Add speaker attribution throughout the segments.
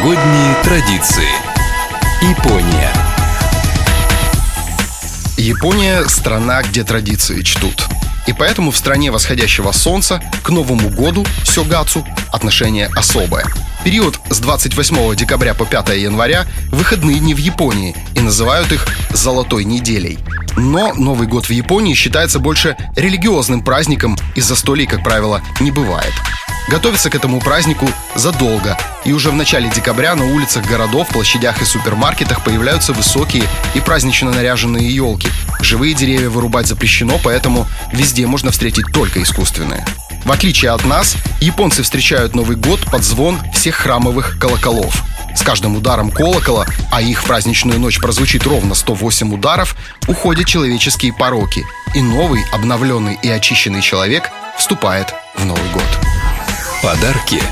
Speaker 1: Новогодние традиции. Япония.
Speaker 2: Япония – страна, где традиции чтут. И поэтому в стране восходящего солнца к Новому году, сёгацу, отношение особое. Период с 28 декабря по 5 января – выходные дни в Японии, и называют их «золотой неделей». Но Новый год в Японии считается больше религиозным праздником, и застолий, как правило, не бывает. Готовятся к этому празднику задолго, и уже в начале декабря на улицах городов, площадях и супермаркетах появляются высокие и празднично наряженные елки. Живые деревья вырубать запрещено, поэтому везде можно встретить только искусственные. В отличие от нас, японцы встречают Новый год под звон всех храмовых колоколов. С каждым ударом колокола, а их в праздничную ночь прозвучит ровно 108 ударов, уходят человеческие пороки, и новый, обновленный и очищенный человек вступает в Новый год.
Speaker 1: Подарки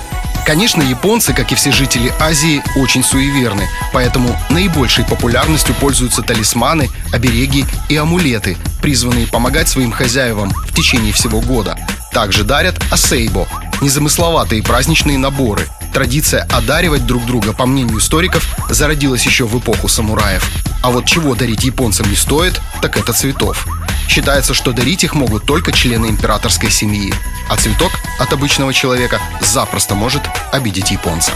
Speaker 2: Конечно, японцы, как и все жители Азии, очень суеверны, поэтому наибольшей популярностью пользуются талисманы, обереги и амулеты, призванные помогать своим хозяевам в течение всего года. Также дарят асейбо – незамысловатые праздничные наборы. Традиция одаривать друг друга, по мнению историков, зародилась еще в эпоху самураев. А вот чего дарить японцам не стоит, так это цветов. Считается, что дарить их могут только члены императорской семьи, а цветок от обычного человека запросто может обидеть японца.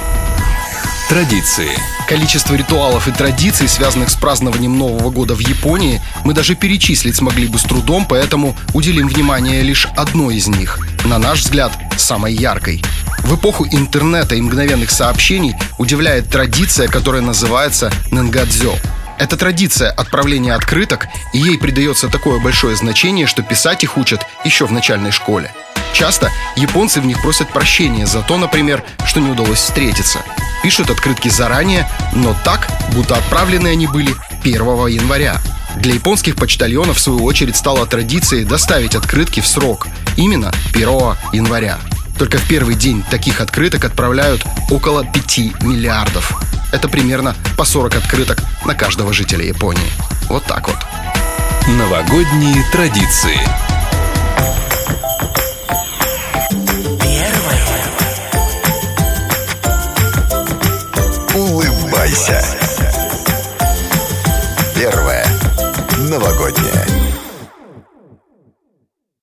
Speaker 1: Традиции
Speaker 2: Количество ритуалов и традиций, связанных с празднованием Нового года в Японии, мы даже перечислить смогли бы с трудом, поэтому уделим внимание лишь одной из них, на наш взгляд, самой яркой. В эпоху интернета и мгновенных сообщений удивляет традиция, которая называется «ненгадзё», это традиция отправления открыток, и ей придается такое большое значение, что писать их учат еще в начальной школе. Часто японцы в них просят прощения за то, например, что не удалось встретиться. Пишут открытки заранее, но так, будто отправлены они были 1 января. Для японских почтальонов, в свою очередь, стала традицией доставить открытки в срок, именно 1 января. Только в первый день таких открыток отправляют около 5 миллиардов. Это примерно по 40 открыток на каждого жителя Японии. Вот так вот.
Speaker 1: Новогодние традиции
Speaker 3: Улыбайся. Первое. Новогоднее.